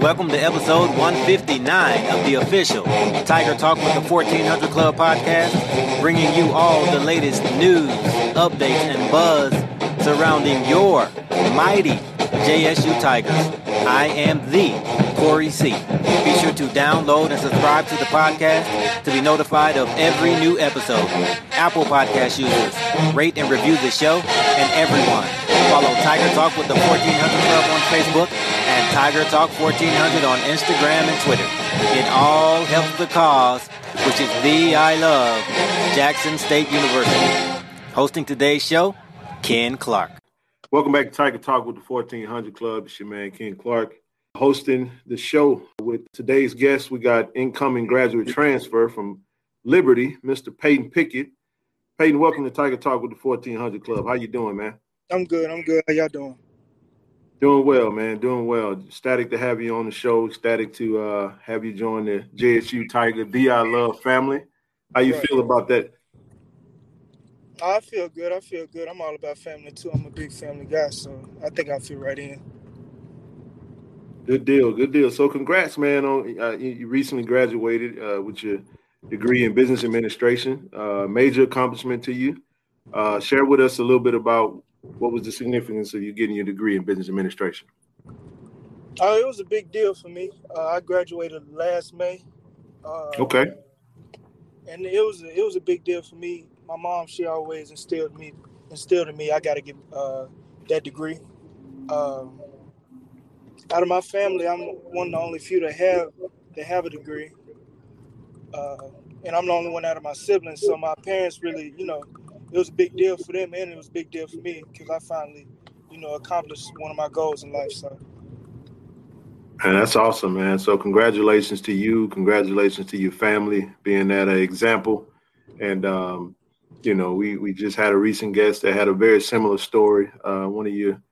Welcome to episode 159 of the official Tiger Talk with the 1400 Club podcast, bringing you all the latest news, updates, and buzz surrounding your mighty JSU Tigers. I am the Corey C. Be sure to download and subscribe to the podcast to be notified of every new episode. Apple Podcast users, rate and review the show, and everyone. Follow Tiger Talk with the 1400 Club on Facebook Tiger Talk 1400 on Instagram and Twitter. It all helps the cause, which is the I love Jackson State University. Hosting today's show, Ken Clark. Welcome back to Tiger Talk with the 1400 Club. It's your man, Ken Clark, hosting the show with today's guest. We got incoming graduate transfer from Liberty, Mr. Peyton Pickett. Peyton, welcome to Tiger Talk with the 1400 Club. How you doing, man? I'm good. I'm good. How y'all doing? Doing well, man. Doing well. Static to have you on the show. Static to uh, have you join the JSU Tiger DI Love family. How you Right. feel about that? I feel good. I feel good. I'm all about family too. I'm a big family guy, so I think I fit right in. Good deal. Good deal. So, congrats, man. On uh, you, you recently graduated uh, with your degree in business administration. Uh, major accomplishment to you. Uh, share with us a little bit about what was the significance of you getting your degree in business administration. Uh, it was a big deal for me. Uh, I graduated last May. Uh, Okay. And it was it was a big deal for me. My mom, she always instilled me instilled in me. I got to get uh, that degree. Um, out of my family, I'm one of the only few to have to have a degree, uh, and I'm the only one out of my siblings. So my parents really, you know, it was a big deal for them, and it was a big deal for me because I finally, you know, accomplished one of my goals in life. So And that's awesome, man. So congratulations to you. Congratulations to your family being that an example. And um, you know, we we just had a recent guest that had a very similar story. Uh, one of your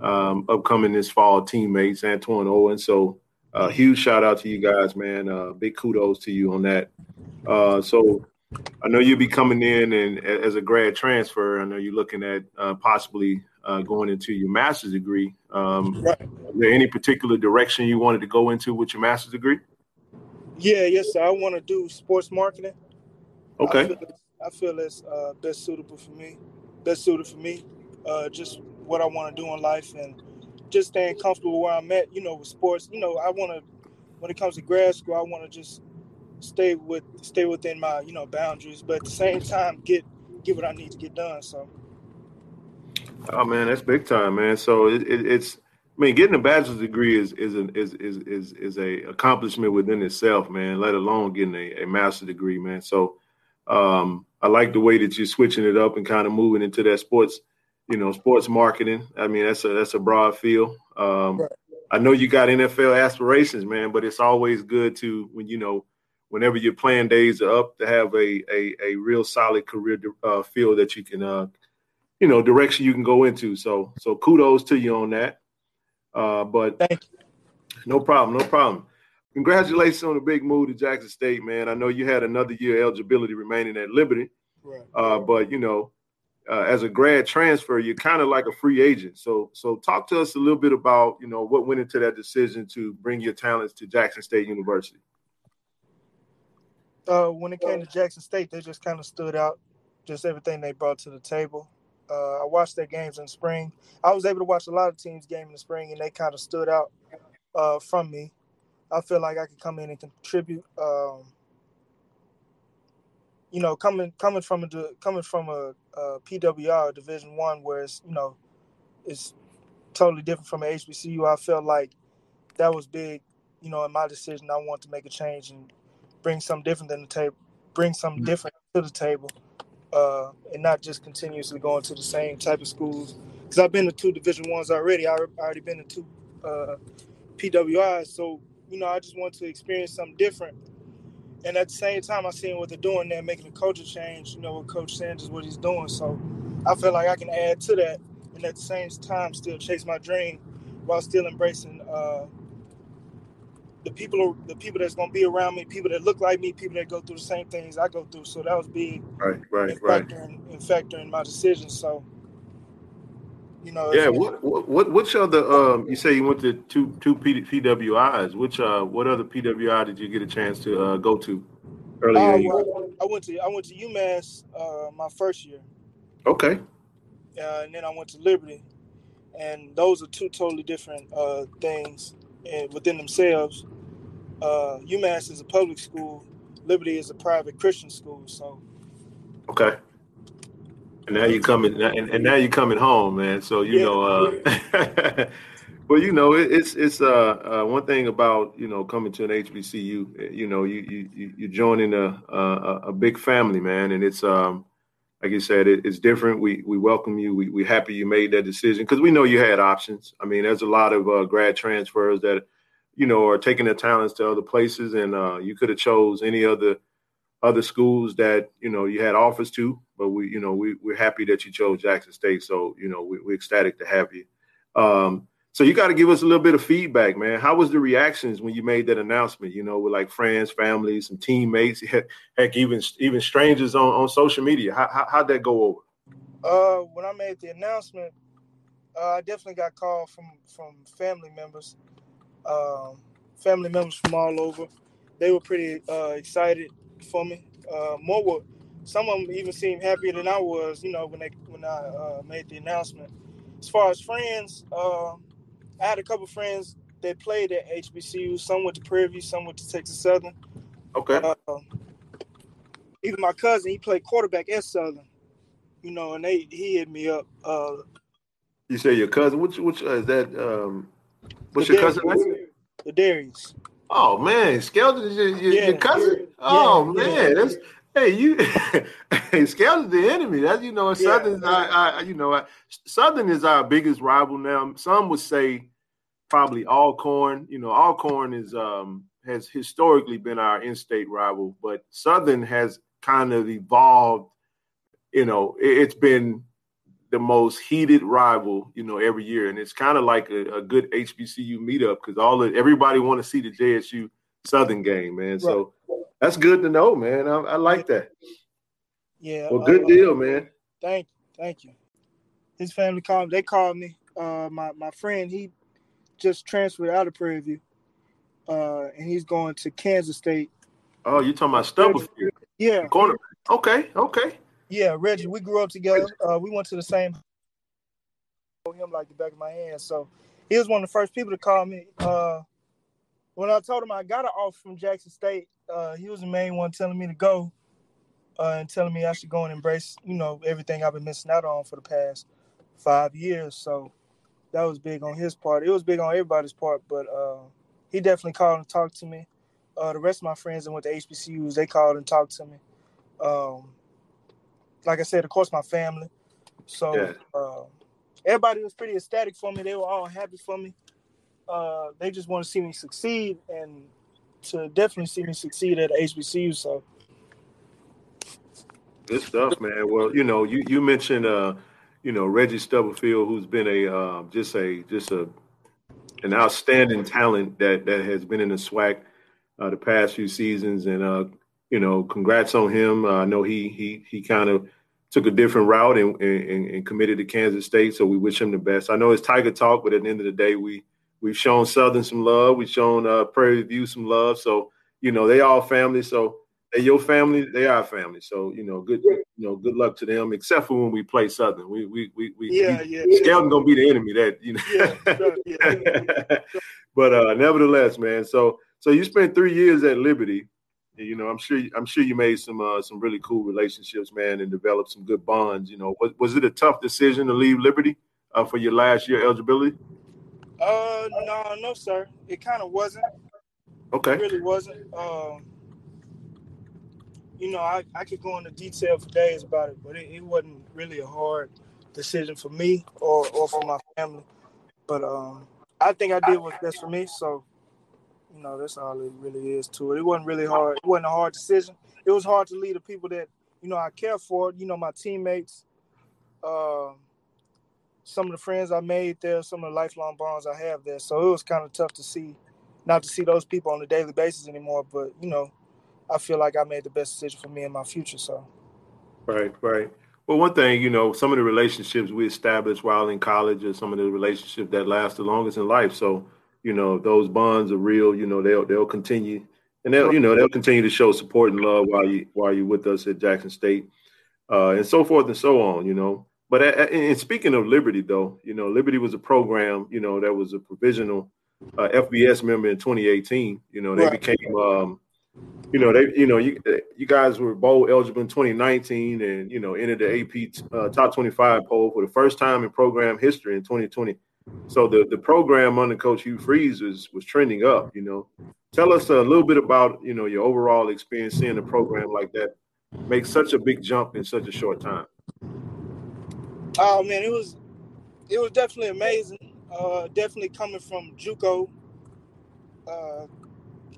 um, upcoming this fall teammates, Antoine Owen. So uh, huge shout out to you guys, man. Uh, big kudos to you on that. Uh, so I know you'll be coming in and as a grad transfer. I know you're looking at uh, possibly uh, going into your master's degree. Um, right. is there any particular direction you wanted to go into with your master's degree? yeah, yes, sir. I want to do sports marketing. I Okay. feel I feel it's uh, best suitable for me, best suited for me. Uh, just what I want to do in life and just staying comfortable where I'm at. You know, with sports. You know, I want to. When it comes to grad school, I want to just stay with stay within my you know boundaries, but at the same time get get what I need to get done. So Oh man, that's big time, man. So it, it, it's, I mean, getting a bachelor's degree is is an, is is is is a accomplishment within itself, man. Let alone getting a, a master's degree, man. So um, I like the way that you're switching it up and kind of moving into that sports, you know, sports marketing. I mean, that's a that's a broad field. Um, Right. I know you got NFL aspirations, man, but it's always good to when you know whenever your playing days are up to have a a, a real solid career uh, field that you can uh, you know direction you can go into. So so kudos to you on that. Uh, but thank you. no problem, no problem. Congratulations on the big move to Jackson State, man. I know you had another year eligibility remaining at Liberty, Right. uh, but you know, uh, as a grad transfer, you're kind of like a free agent. So so talk to us a little bit about you know what went into that decision to bring your talents to Jackson State University. Uh, when it came to Jackson State, they just kind of stood out. Just everything they brought to the table. Uh, I watched their games in spring. I was able to watch a lot of teams' game in the spring, and they kind of stood out uh, from me. I feel like I could come in and contribute. Um, you know, coming coming from a coming from a, a PWI Division One, where it's you know, it's totally different from an HBCU. I felt like that was big. You know, in my decision, I want to make a change and bring something different than the table, bring something mm-hmm. different to the table, uh, and not just continuously going to the same type of schools. Because I've been to two Division Ones already. I've already been to two uh, PWIs, so you know, I just want to experience something different and at the same time, I seen what they're doing there, making a culture change. You know, what Coach Sanders, what he's doing. So I feel like I can add to that, and at the same time, still chase my dream while still embracing uh, the people, the people that's gonna be around me, people that look like me, people that go through the same things I go through. So that was big, right, right, in right, factoring, in factoring my decision. So you know. Yeah. What, what which other um you say you went to two two P, PWIs? Which uh what other PWI did you get a chance to uh, go to earlier? Uh, well, I went to I went to UMass uh, my first year. Okay. Uh, and then I went to Liberty, and those are two totally different uh, things and within themselves. Uh, UMass is a public school. Liberty is a private Christian school. So. Okay. And now you're coming, and, and now you're coming home, man. So you yeah. know, uh, well, you know, it, it's it's uh, uh, one thing about you know coming to an HBCU. You know, you you you're joining a, a a big family, man, and it's um like you said, it, it's different. We we welcome you. We we happy you made that decision because we know you had options. I mean, there's a lot of uh, grad transfers that you know are taking their talents to other places, and uh, you could have chose any other other schools that you know you had offers to, but we you know we we're happy that you chose Jackson State. So you know we, are ecstatic to have you. Um, so you got to give us a little bit of feedback, man. How was the reactions when you made that announcement? You know, with like friends, family, some teammates, heck, even even strangers on, on social media. How, how how'd that go over? Uh, when I made the announcement, uh, I definitely got called from from family members, um, family members from all over. They were pretty uh, excited for me. Uh, more were, some of them even seemed happier than I was, you know, when they when I uh, made the announcement. As far as friends, uh, I had a couple friends that played at HBCU. Some went to Prairie View, some went to Texas Southern. Okay. Uh, even my cousin, he played quarterback at Southern. You know, and they he hit me up. Uh, you say your cousin? Which which uh, is that? Um, what's your cousin Ladarius. Oh man, Skelton is your, your, yeah. your cousin. Oh yeah. man, that's hey you. hey, Skelton's the enemy. That's you know Southern. Yeah. I, I, you know I, Southern is our biggest rival now. Some would say probably Alcorn. You know Alcorn is um has historically been our in-state rival, but Southern has kind of evolved. You know, it, it's been the most heated rival, you know, every year, and it's kind of like a, a, good HBCU meetup because all of everybody want to see the JSU Southern game, man. Right. So that's good to know, man. I, I like that. Yeah. Well, good uh, deal, man. Thank you, thank you. His family called. They called me. Uh, my my friend, he just transferred out of Prairie View, uh, and he's going to Kansas State. Oh, you talking about Stubblefield? Yeah. Corner. Okay. Okay. Yeah, Reggie. We grew up together. Uh, we went to the same. Him like the back of my hand. So he was one of the first people to call me. Uh, when I told him I got an offer from Jackson State, uh, he was the main one telling me to go uh, and telling me I should go and embrace, you know, everything I've been missing out on for the past five years. So that was big on his part. It was big on everybody's part, but uh, he definitely called and talked to me. Uh, the rest of my friends that went to HBCUs, they called and talked to me. Um, like I said, of course, my family. So yeah. uh, everybody was pretty ecstatic for me. They were all happy for me. Uh, they just want to see me succeed and to definitely see me succeed at HBCU. So good stuff, man. Well, you know, you you mentioned uh, you know Reggie Stubblefield, who's been a uh, just a just a an outstanding talent that that has been in the SWAC uh, the past few seasons, and uh, you know, congrats on him. Uh, I know he he he kind of took a different route and, and, and committed to Kansas State, so we wish him the best. I know it's Tiger talk, but at the end of the day, we we've shown Southern some love, we've shown uh, Prairie View some love, so you know they all family. So They your family, they are family. So you know, good you know, good luck to them. Except for when we play Southern, we we we we yeah we, yeah. Skelton gonna be the enemy. That you know. Yeah, yeah. but uh, nevertheless, man. So so you spent three years at Liberty. You know, I'm sure I'm sure you made some uh, some really cool relationships, man, and developed some good bonds. You know, was was it a tough decision to leave Liberty uh, for your last year eligibility? Uh, no, no, sir. It kind of wasn't. Okay. It really wasn't. Um, you know, I, I could go into detail for days about it, but it, it wasn't really a hard decision for me or, or for my family. But um, I think I did what's best for me. So, you know, that's all it really is to it. It wasn't really hard. It wasn't a hard decision. It was hard to lead the people that, you know, I care for, you know, my teammates, uh, some of the friends I made there, some of the lifelong bonds I have there. So it was kind of tough to see, not to see those people on a daily basis anymore. But, you know, I feel like I made the best decision for me and my future. So, right, right. Well, one thing, you know, some of the relationships we established while in college are some of the relationships that last the longest in life. So, you know, those bonds are real. You know, they'll they'll continue, and they'll you know they'll continue to show support and love while you while you're with us at Jackson State, uh, and so forth and so on. You know, but at, and speaking of Liberty, though, you know, Liberty was a program, you know, that was a provisional uh, FBS member in 2018. You know, they Right. became. Um, you know, they, you know, you you guys were bowl eligible in 2019, and you know, entered the AP uh, top 25 poll for the first time in program history in 2020. So the the program under Coach Hugh Freeze was was trending up. You know, tell us a little bit about you know your overall experience seeing a program like that make such a big jump in such a short time. oh man, it was it was definitely amazing. Uh, definitely coming from JUCO, uh,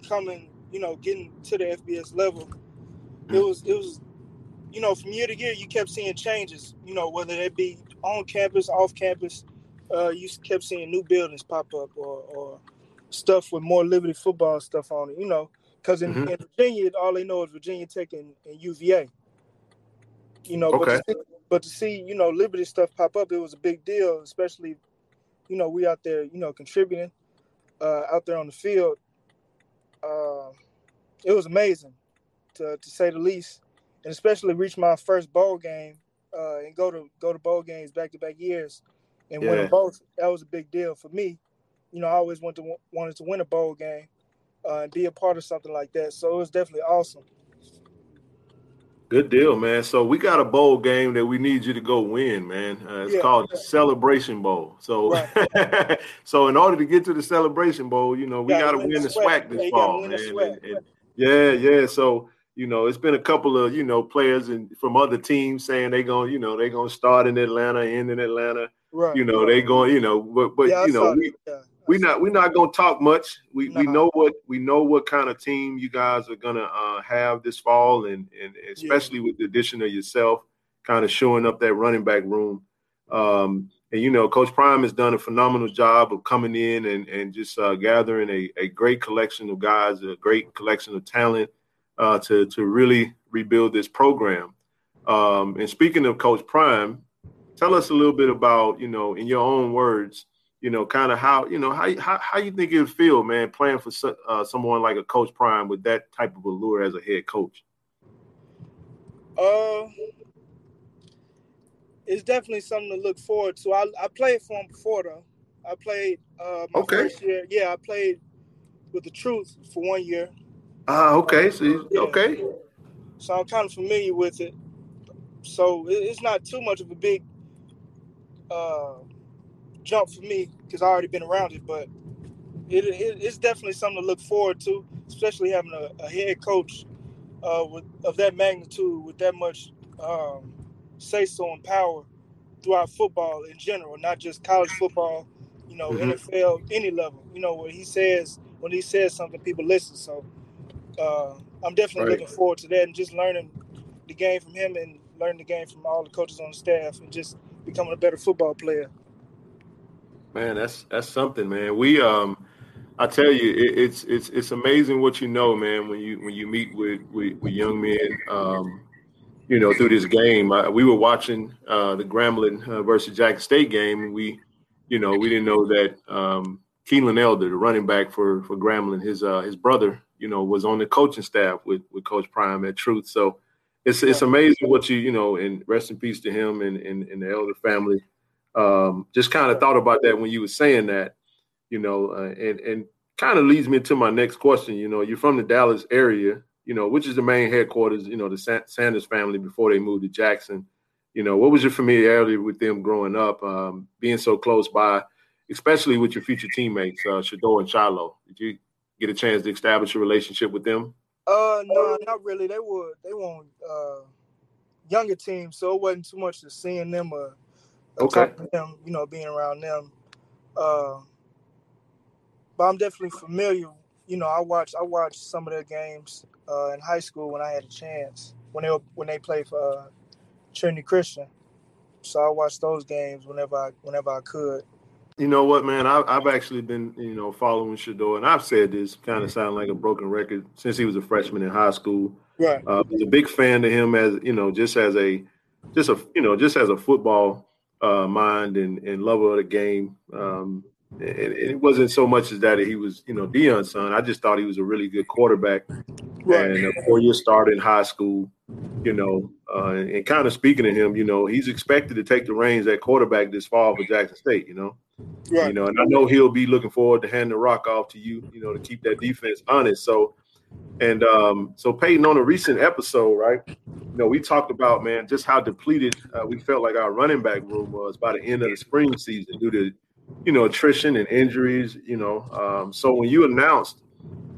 coming, you know, getting to the FBS level. It was it was, you know, from year to year, you kept seeing changes. You know, whether they be on campus, off campus, uh, you kept seeing new buildings pop up or, or stuff with more Liberty football stuff on it. You know, because in, Mhm. in Virginia, all they know is Virginia Tech and, and UVA. You know, but, Okay. to see, but to see you know Liberty stuff pop up, it was a big deal, especially you know we out there you know contributing uh, out there on the field. Uh, it was amazing to to say the least, and especially reach my first bowl game uh, and go to go to bowl games back to back years and win Yeah. them both. That was a big deal for me. You know, I always wanted to wanted to win a bowl game uh, and be a part of something like that. So it was definitely awesome. Good deal, man. So we got a bowl game that we need you to go win, man. Uh, it's Yeah. called the Celebration Bowl. So, so in order to get to the Celebration Bowl, you know, we got to win the SWAC, Yeah, this gotta fall, man. SWAC. And- and- yeah, yeah. So you know, it's been a couple of you know players and from other teams saying they gonna you know, they're gonna start in Atlanta, end in Atlanta. Right. You know, they going, you know, but but yeah, you know, we. Yeah, we not we not gonna talk much. We we know what we know what kind of team you guys are gonna uh, have this fall, and and especially with the addition of yourself, kind of showing up that running back room. Um, and you know, Coach Prime has done a phenomenal job of coming in and and just uh, gathering a, a great collection of guys, a great collection of talent uh, to to really rebuild this program. Um, and speaking of Coach Prime, tell us a little bit about you know, in your own words, you know, kind of how you know how how, how you think it would feel, man, playing for so- uh, someone like a Coach Prime with that type of allure as a head coach. Uh, it's definitely something to look forward to. I, I played for him before though. I played uh, my Okay. first year. Yeah, I played with the Truth for one year, Ah, okay, so Yeah. okay, so I'm kind of familiar with it. So it, it's not too much of a big uh, jump for me because I already been around it. But it, it, it's definitely something to look forward to, especially having a, a head coach uh, with of that magnitude, with that much um, say so and power throughout football in general, not just college football. You know, Mhm. NFL, any level. You know, when he says when he says something, people listen. So uh, I'm definitely Right. looking forward to that and just learning the game from him and learning the game from all the coaches on the staff and just becoming a better football player. man, that's that's something, man. We um, I tell you, it, it's it's it's amazing what you know, man. When you when you meet with with, with young men, um, you know, through this game. I, we were watching uh, the Grambling uh, versus Jackson State game, and we, you know, we didn't know that um, Keelan Elder, the running back for for Grambling, his uh, his brother, you know, was on the coaching staff with with Coach Prime at Truth. So it's it's amazing what you you know, and rest in peace to him and and, and the Elder family. Um, just kind of thought about that when you were saying that, you know, uh, and and kind of leads me to my next question. You know, you're from the Dallas area, you know, which is the main headquarters, you know, the Sanders family before they moved to Jackson. You know, what was your familiarity with them growing up, um, being so close by? especially with your future teammates, uh, and Shilo? Did you get a chance to establish a relationship with them? Uh, no, not really. They were they were uh, younger teams, so it wasn't too much to seeing them or, or okay. talking to them, you know, being around them. Uh, but I'm definitely familiar. You know, I watched I watched some of their games uh, in high school when I had a chance when they were, when they played for uh, Trinity Christian. So I watched those games whenever I whenever I could. You know what, man? I, have actually been, you know, following Shedeur, and I've said this kind of sound like a broken record since he was a freshman in high school. Right. Uh, I was a big fan of him as, you know, just as a, just a, you know, just as a football uh, mind and, and lover of the game. Um, and, it wasn't so much as that he was, you know, Deion's son. I just thought he was a really good quarterback. Right. And a four-year start in high school, you know, uh, and, and kind of speaking to him, you know, he's expected to take the reins at quarterback this fall for Jackson State, you know. Right. You know, and I know he'll be looking forward to hand the rock off to you, you know, to keep that defense honest. So, and um, so Peyton, on a recent episode, right? You know, we talked about man just how depleted uh, we felt like our running back room was by the end of the spring season due to, you know, attrition and injuries. You know, um, so when you announced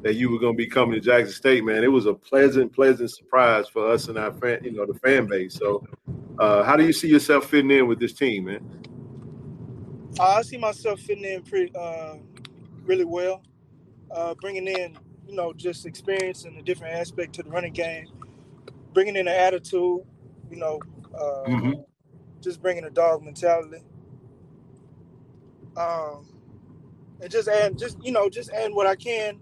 that you were going to be coming to Jackson State, man, it was a pleasant, pleasant surprise for us and our fan, you know, the fan base. So, uh, how do you see yourself fitting in with this team, man? I see myself fitting in pretty, uh, really well. Uh, bringing in, you know, just experience and a different aspect to the running game. Bringing in an attitude, you know, uh, mm-hmm. just bringing a dog mentality. Um, and just add, just you know, just add what I can,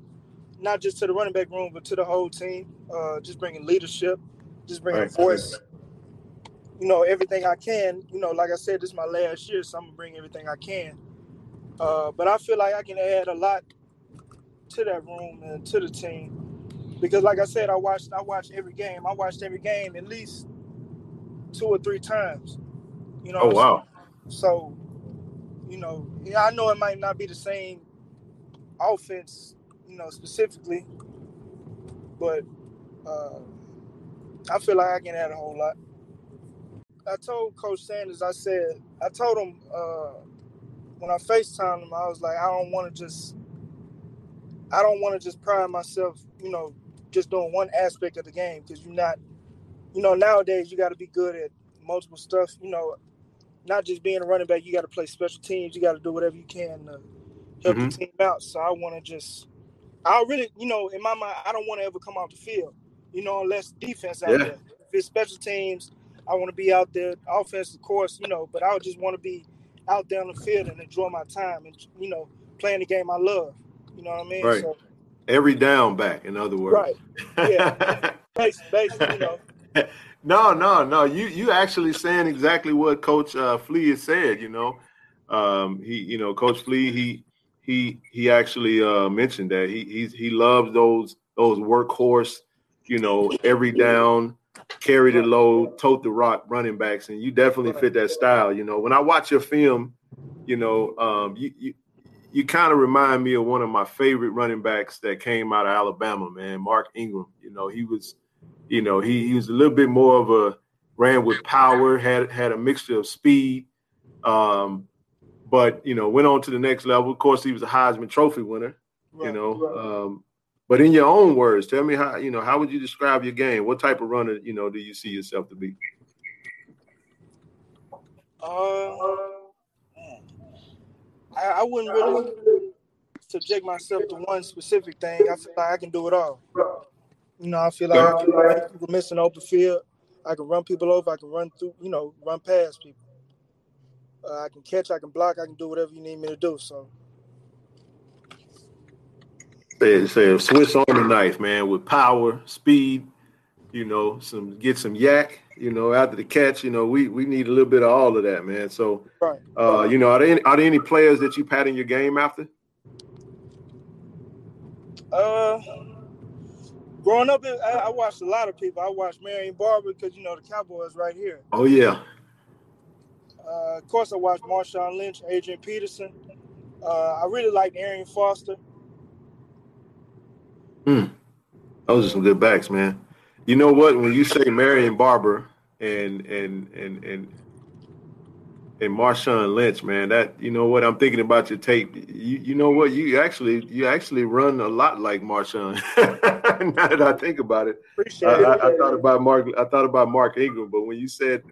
not just to the running back room, but to the whole team. Uh, just bringing leadership, just bringing right. voice you know, everything I can. You know, like I said, this is my last year, so I'm gonna bring everything I can. Uh, but I feel like I can add a lot to that room and to the team because, like I said, I watched I watched every game. I watched every game at least two or three times. You know. Oh wow. So, you know, I know it might not be the same offense, you know, specifically, but uh, I feel like I can add a whole lot. I told Coach Sanders, I said, I told him uh, when I FaceTimed him, I was like, I don't want to just, I don't want to just pride myself, you know, just doing one aspect of the game because you're not, you know, nowadays you got to be good at multiple stuff. You know, not just being a running back, you got to play special teams. You got to do whatever you can to help mm-hmm. the team out. So I want to just, I really, you know, in my mind, I don't want to ever come off the field, you know, unless defense out yeah. there. If it's special teams, I want to be out there, offense, of course, you know, but I would just want to be out there on the field and enjoy my time and, you know, playing the game I love. You know what I mean? Right. So, Every down back, in other words. Right. Yeah. basically, you know. No, no, no. You you actually saying exactly what Coach uh, Flea has said. You know, um, he you know Coach Flea he he he actually uh, mentioned that he he he loves those those workhorse, you know, every down carry the load, tote the rock running backs, and you definitely fit that style. You know, when I watch your film, you know, um, you you, you kind of remind me of one of my favorite running backs that came out of Alabama, man, Mark Ingram. You know, he was, you know, he, he was a little bit more of a ran with power, had had a mixture of speed, um, but you know, went on to the next level. Of course, he was a Heisman Trophy winner. Right, you know, right. um, but in your own words, tell me how you know how would you describe your game? What type of runner you know do you see yourself to be? Uh, I, I wouldn't really subject myself to one specific thing. I feel like I can do it all. You know, I feel like I can make people miss an open field. I can run people over. I can run through. You know, run past people. Uh, I can catch. I can block. I can do whatever you need me to do. So say, say a Swiss Army knife, man, with power, speed, you know, some get some YAC. you know, after the catch, you know, we we need a little bit of all of that, man. So, right. uh, you know, are there any, are there any players that you pat in your game after? Uh, growing up, I, I, watched a lot of people. I watched Marion Barber because you know the Cowboys right here. Oh yeah. Uh, of course, I watched Marshawn Lynch, Adrian Peterson. Uh, I really liked Arian Foster. Hmm. Those are some good backs, man. You know what? When you say Marion Barber and and and and and Marshawn Lynch, man, that you know what I'm thinking about your tape. You you know what you actually you actually run a lot like Marshawn. now that I think about it, Appreciate I, it. I, I, thought about Mark. I thought about Mark Ingram, but when you said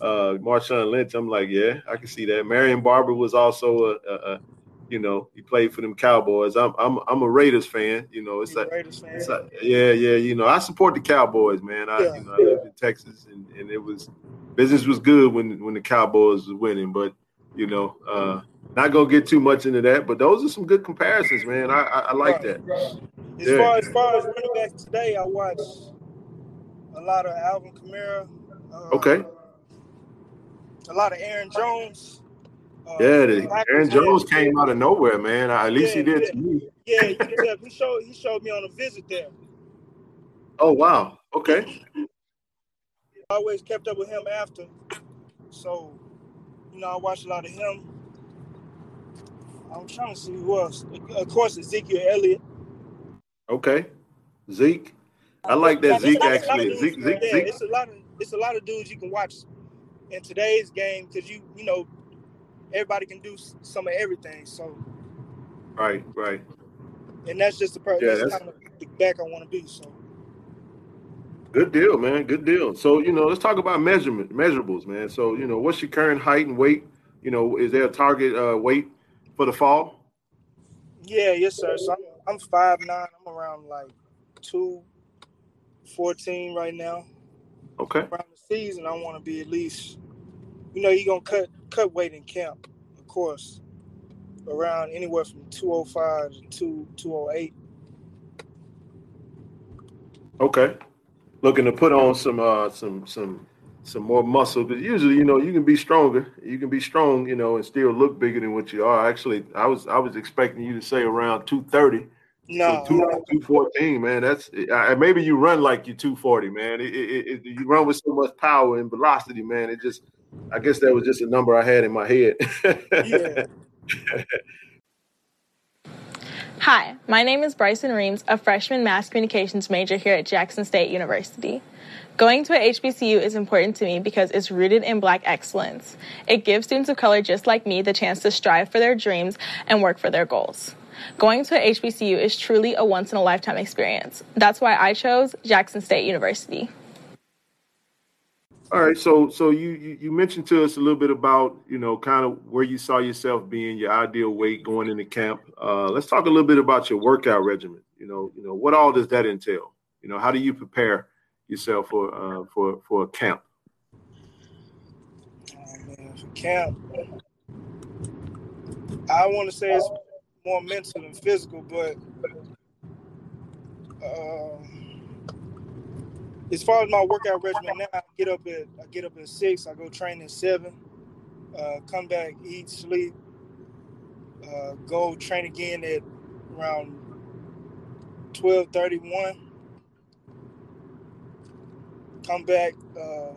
uh, Marshawn Lynch, I'm like, yeah, I can see that. Marion Barber was also a, a, a you know, he played for them Cowboys. I'm I'm I'm a Raiders fan. You know, it's like, it's like, yeah, yeah. You know, I support the Cowboys, man. I yeah. you know I lived in Texas, and, and it was business was good when when the Cowboys was winning. But you know, uh, not gonna get too much into that. But those are some good comparisons, man. I I, I like that. As yeah. far as far as running back today, I watch a lot of Alvin Kamara. Uh, okay. A lot of Aaron Jones. Uh, yeah, the, Aaron Jones came out of nowhere, man. At least yeah, he did yeah. to me. yeah, he showed he showed me on a visit there. Oh wow! Okay. I always kept up with him after, so you know I watched a lot of him. I'm trying to see who else. Of course, Ezekiel Elliott. Okay, Zeke. I like that Zeke actually. Zeke, Zeke, yeah, Zeke. It's a lot of it's a lot of dudes you can watch in today's game because you you know everybody can do some of everything. So, right, right, and that's just the part. Yeah, that's, kind of the back I want to be. So, good deal, man. Good deal. So, you know, let's talk about measurement measurables, man. So, you know, what's your current height and weight? You know, is there a target uh, weight for the fall? Yeah, yes, sir. So I'm I'm five nine. I'm around like two fourteen right now. Okay. Around the season, I want to be at least you know, you're gonna cut cut weight in camp, of course, around anywhere from 205 to 208. Okay, looking to put on some uh some some some more muscle because usually you know you can be stronger. You can be strong you know and still look bigger than what you are. Actually i was i was expecting you to say around 230 no. so 214 man that's uh, maybe you run like you're 240 man. It, it, it, you run with so much power and velocity man. It just I guess that was just a number I had in my head. yeah. Hi, my name is Bryson Reams, a freshman mass communications major here at Jackson State University. Going to a HBCU is important to me because it's rooted in black excellence. It gives students of color just like me the chance to strive for their dreams and work for their goals. Going to a HBCU is truly a once in a lifetime experience. That's why I chose Jackson State University. All right, so so you, you, mentioned to us a little bit about you know kind of where you saw yourself being your ideal weight going into camp. Uh, let's talk a little bit about your workout regimen. You know, you know what all does that entail? You know, how do you prepare yourself for uh, for for a camp? Oh, camp, I want to say it's more mental than physical, but. Uh, as far as my workout regimen now, I get up at I get up at six. I go train at seven. Uh, come back, eat, sleep. Uh, go train again at around twelve thirty one. Come back, uh,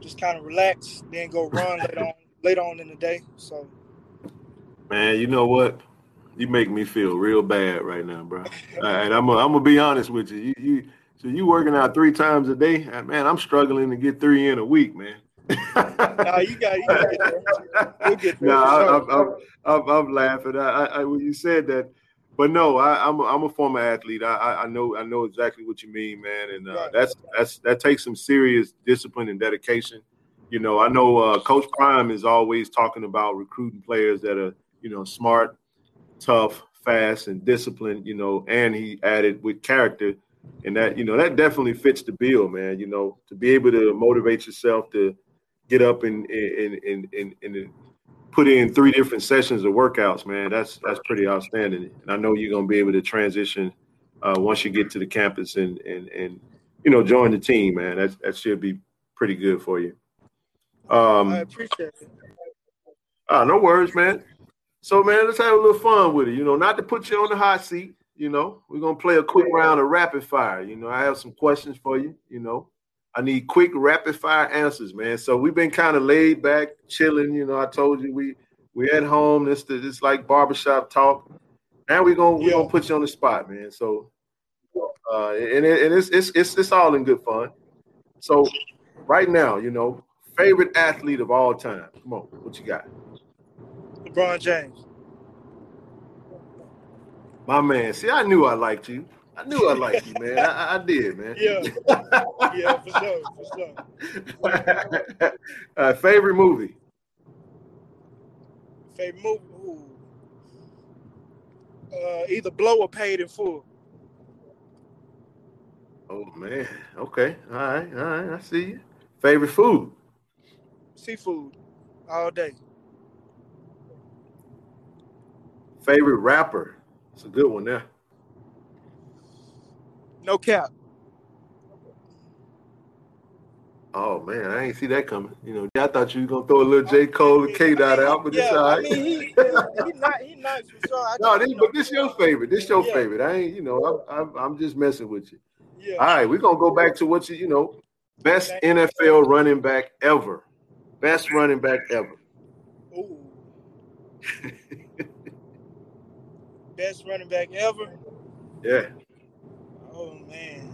just kind of relax, then go run later on later on in the day. So, man, you know what? You make me feel real bad right now, bro. and I'm I'm gonna be honest with you. You you so you working out three times a day, man. I'm struggling to get three in a week, man. no, you got you got You'll get there. No, I'm, I'm, I'm, I'm, laughing. I, I, when you said that, but no, I, am a, I'm a former athlete. I, I know I know exactly what you mean, man. And uh, right. that's that's that takes some serious discipline and dedication. You know, I know uh, Coach Prime is always talking about recruiting players that are you know smart, tough, fast, and disciplined, you know, and he added with character. And that, you know, that definitely fits the bill, man. You know, to be able to motivate yourself to get up and and and and, and put in three different sessions of workouts, man. That's that's pretty outstanding. And I know you're gonna be able to transition uh, once you get to the campus and and and you know join the team, man. That that should be pretty good for you. Um, I appreciate it. Ah, no worries, man. So man, let's have a little fun with it. You know, not to put you on the hot seat. You know, we're gonna play a quick round of rapid fire. You know, I have some questions for you. You know, I need quick rapid fire answers, man. So we've been kind of laid back, chilling. You know, I told you we we at home. This this like barbershop talk. Now we're gonna we're gonna put you on the spot, man. So uh and, it, and it's, it's it's it's all in good fun. So right now, you know, favorite athlete of all time. Come on, what you got? LeBron James. My man. See, I knew I liked you. I knew I liked you, man. I, I did, man. Yeah. yeah, for sure, for sure. uh, favorite movie? Favorite movie? Ooh. Uh, either Blow or Paid in Full. Oh man. Okay. All right. All right. I see you. Favorite food? Seafood. All day. Favorite rapper? It's a good one there. NoCap. Oh man, I ain't see that coming. You know, I thought you was gonna throw a little J. Cole and K Dot out, but yeah, it's all right. I mean, he, he, not, he nice for sure. no, this, but this your favorite. This your yeah. favorite. I ain't, you know, I'm, I'm, I'm just messing with you. Yeah. All right, we're gonna go back to what you, you know, best NFL running back ever. Best running back ever. Ooh. best running back ever. Yeah. Oh man.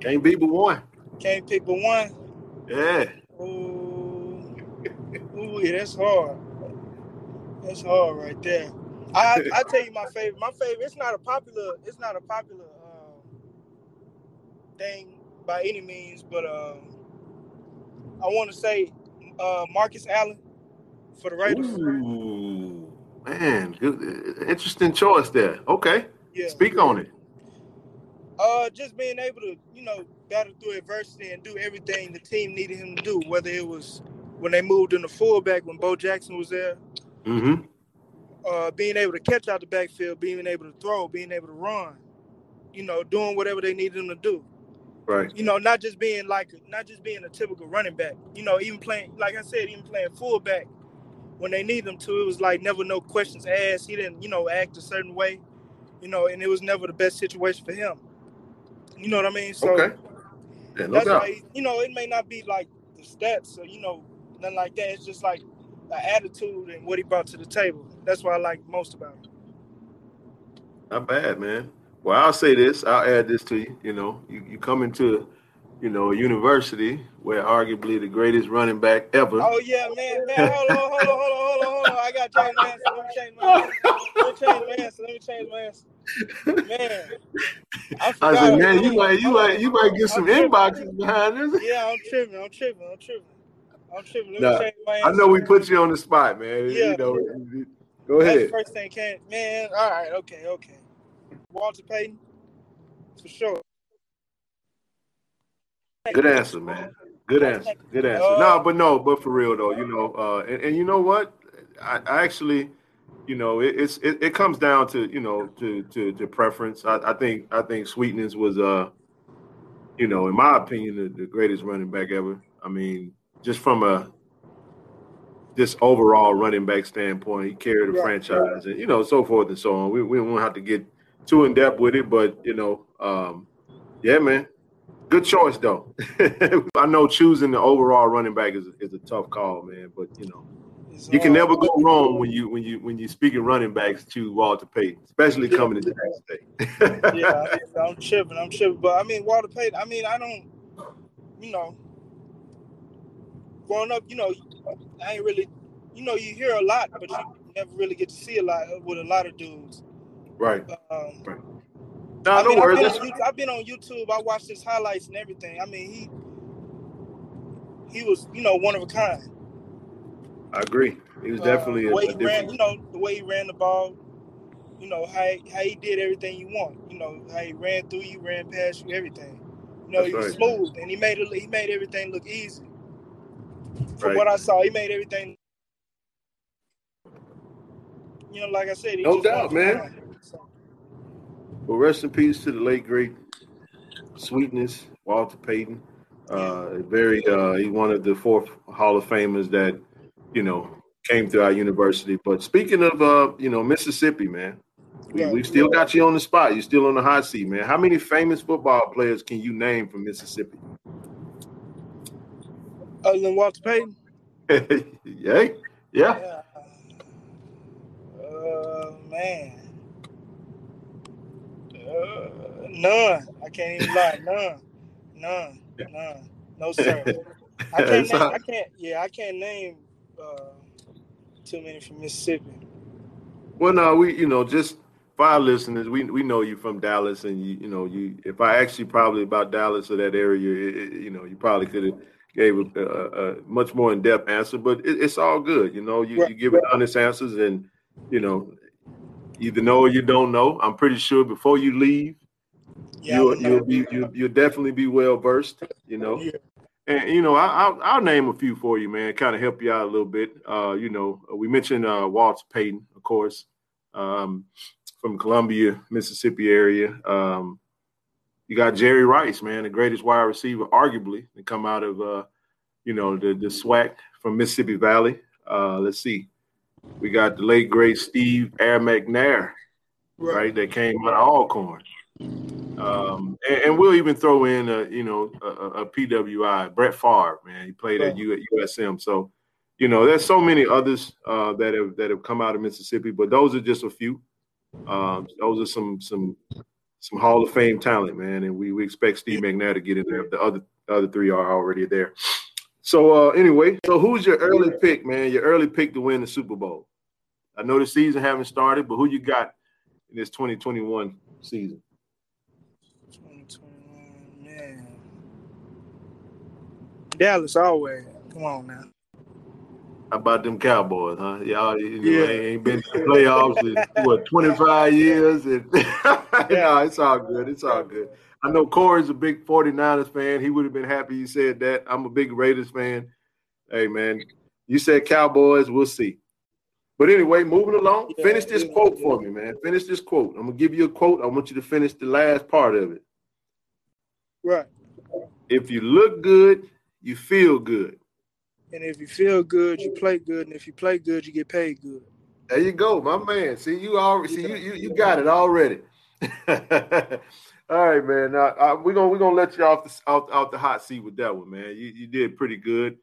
Can't be but one. Can't pick but one. Yeah. Ooh, ooh, yeah, that's hard. That's hard right there. I I tell you my favorite. My favorite. It's not a popular. It's not a popular um, thing by any means, but um, I want to say uh, Marcus Allen for the Raiders. Ooh, man, good, interesting choice there. Okay, yeah. Speak on it. Uh, just being able to, you know, battle through adversity and do everything the team needed him to do. Whether it was when they moved in the fullback when Bo Jackson was there. Mm-hmm. Uh, being able to catch out the backfield, being able to throw, being able to run, you know, doing whatever they needed him to do. Right. You know, not just being like, not just being a typical running back. You know, even playing, like I said, even playing fullback when they need him to. It was like never no questions asked. He didn't, you know, act a certain way you know, and it was never the best situation for him. You know what I mean? So okay. yeah, no that's doubt. why you know it may not be like the stats or you know nothing like that. It's just like the attitude and what he brought to the table. That's what I like most about him. Not bad, man. Well, I'll say this. I'll add this to you. You know, you, you come into you know, a university where arguably the greatest running back ever. Oh yeah, man, man. Hold on, hold on, hold on, hold on, hold on. I got to change my answer. Let me change my answer. Let me change my answer. Let me change my answer. Man, I, I said, man, you might, you might, you might get some inboxes behind this. Yeah, I'm tripping. I'm tripping. I'm tripping. I'm tripping. Let me change my answer. I know we put you on the spot, man. Yeah. You know, go ahead. That's first thing came, man. All right, okay, okay. Walter Payton, for sure. Good answer, man. Good answer. Good answer. No, but no, but for real though, you know, uh, and, and you know what? I, I actually, you know, it, it's it, it, comes down to you know to to, to preference. I, I, think I think Sweetness was uh, you know, in my opinion, the, the greatest running back ever. I mean, just from a this overall running back standpoint, he carried the yeah, franchise and you know so forth and so on. We we won't have to get too in depth with it, but you know, um, yeah, man, Good choice though. I know choosing the overall running back is, is a tough call, man. But you know, you can never go wrong when you when you when you speaking running backs to Walter Payton, especially coming to Jackson State. yeah, I, am tripping. I'm tripping. But I mean, Walter Payton. I mean, I don't. You know, growing up, you know, I ain't really. You know, you hear a lot, but you never really get to see a lot with a lot of dudes. Right. Um, right. No, I no mean, worries. I've been, I've been, on YouTube. I watched his highlights and everything. I mean, he he was, you know, one of a kind. I agree. He was definitely uh, the way a, a he ran, you know, the way he ran the ball. You know how he, how he did everything you want. You know how he ran through you, ran past you, everything. You know That's he was right. smooth and he made it. He made everything look easy. From right. what I saw, he made everything. You know, like I said, no doubt, man. Well, rest in peace to the late great Sweetness Walter Payton. Uh, very, uh, he one of the four Hall of Famers that you know came through our university. But speaking of, uh, you know, Mississippi, man, we, we still got you on the spot. You're still on the hot seat, man. How many famous football players can you name from Mississippi? Other than Walter Payton? yeah. Yeah. Uh, man. Uh, none. I can't even lie. None. None. None. No sir. I can't. name, I can't. Yeah, I can't name uh, too many from Mississippi. Well, no, we you know just for our listeners, we we know you from Dallas, and you you know you. If I asked you probably about Dallas or that area, it, you know you probably could have gave a, a, a, much more in depth answer, but it, it's all good. You know, you, right. you give it honest answers, and you know either know or you don't know. I'm pretty sure before you leave, yeah, you'll you'll be you, you'll definitely be well versed. You know. Yeah. And you know, I, will I'll name a few for you, man. Kind of help you out a little bit. Uh, you know, we mentioned uh, Walter Payton, of course, um, from Columbia, Mississippi area. Um, you got Jerry Rice, man, the greatest wide receiver, arguably, to come out of uh, you know the the SWAC from Mississippi Valley. Uh, let's see, we got the late great Steve Air McNair, right, right that came out of Alcorn. Um, and, and, we'll even throw in a you know a, a PWI, Brett Favre, man. He played at U at USM. So, you know, there's so many others uh, that have that have come out of Mississippi, but those are just a few. Um, those are some some some Hall of Fame talent, man, and we, we expect Steve McNair to get in there. The other the other three are already there. So uh, anyway, so who's your early pick, man? Your early pick to win the Super Bowl. I know the season haven't started, but who you got in this 2021 season? Dallas always. Come on now. How about them Cowboys, huh? Y'all you know, yeah. ain't been to the playoffs in what 25 years. And yeah, it's all good. It's all good. I know Corey's a big 49ers fan. He would have been happy you said that. I'm a big Raiders fan. Hey man, you said Cowboys, we'll see. But anyway, moving along, yeah, finish this yeah, quote for me, man. Finish this quote. I'm gonna give you a quote. I want you to finish the last part of it. Right. If you look good, you feel good. And if you feel good, you play good. And if you play good, you get paid good. There you go, my man. See, you already see you you, you got it already. All right, man. Now, uh, we're gonna we're gonna let you off the out, out the hot seat with that one, man. You you did pretty good,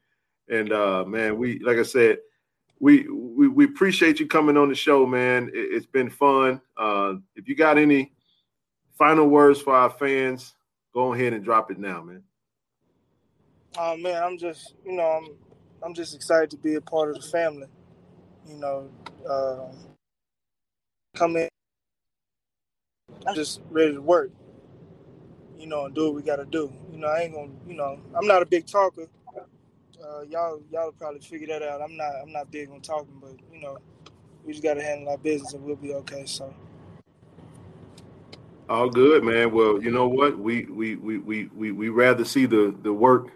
and uh, man, we like I said, we we, we appreciate you coming on the show, man. It, has been fun. Uh, if you got any final words for our fans, go ahead and drop it now, man. Oh man, I'm just you know I'm I'm just excited to be a part of the family. You know, uh, come in. I'm just ready to work. You know, and do what we got to do. You know, I ain't gonna. You know, I'm not a big talker. Uh, y'all, y'all probably figure that out. I'm not. I'm not big on talking, but you know, we just got to handle our business, and we'll be okay. So. All good, man. Well, you know what? We we we we we we rather see the the work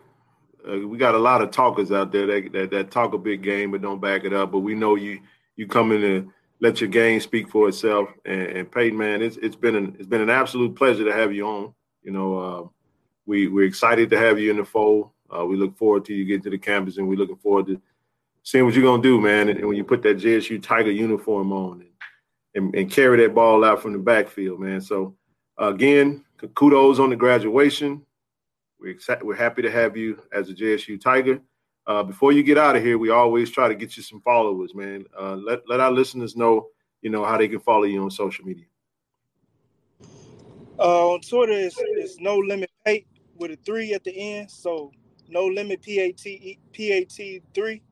uh, we got a lot of talkers out there that, that, that talk a big game but don't back it up. But we know you you come in and let your game speak for itself. And, and Peyton, man, it's it's been an it's been an absolute pleasure to have you on. You know, uh, we we're excited to have you in the fold. Uh, we look forward to you getting to the campus, and we're looking forward to seeing what you're gonna do, man. And, and when you put that JSU Tiger uniform on and, and, and carry that ball out from the backfield, man. So again, kudos on the graduation. We're excited, we're happy to have you as a JSU Tiger. Uh, before you get out of here, we always try to get you some followers, man. Uh, let let our listeners know, you know, how they can follow you on social media. Uh, on Twitter, it's, it's no limit eight with a three at the end. So no limit P A T P A T three.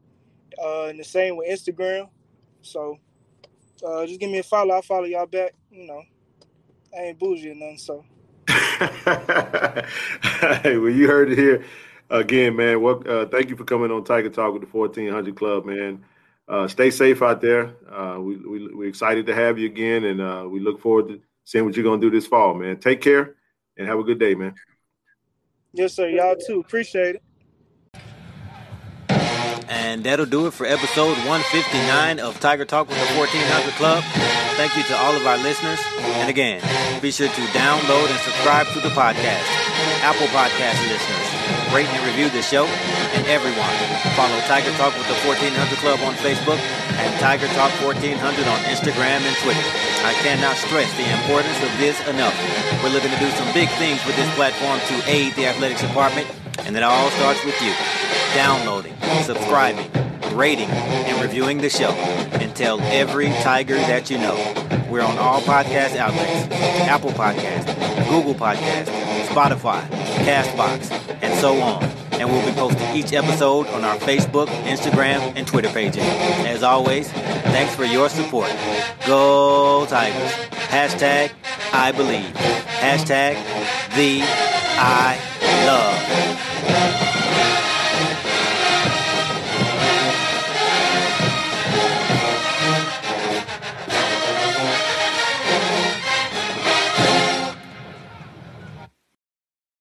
Uh, and the same with Instagram. So uh, just give me a follow. I'll follow y'all back. You know, I ain't bougie or nothing. So hey, well, you heard it here again, man. Well, uh, thank you for coming on Tiger Talk with the 1400 Club, man. Uh, stay safe out there. Uh, we, we, we're excited to have you again, and uh, we look forward to seeing what you're going to do this fall, man. Take care and have a good day, man. Yes, sir. Y'all too. Appreciate it. And that'll do it for episode 159 of Tiger Talk with the 1400 Club. Thank you to all of our listeners. And again, be sure to download and subscribe to the podcast. Apple Podcast listeners rate and review the show, and everyone. Follow Tiger Talk with the 1400 Club on Facebook and Tiger Talk 1400 on Instagram and Twitter. I cannot stress the importance of this enough. We're looking to do some big things with this platform to aid the athletics department, and it all starts with you. Downloading, subscribing, rating, and reviewing the show. And tell every Tiger that you know. We're on all podcast outlets Apple Podcasts, Google Podcasts, Spotify, Castbox, so on. And we'll be posting each episode on our Facebook, Instagram, and Twitter pages. As always, thanks for your support. Go Tigers. Hashtag I believe. Hashtag the I love.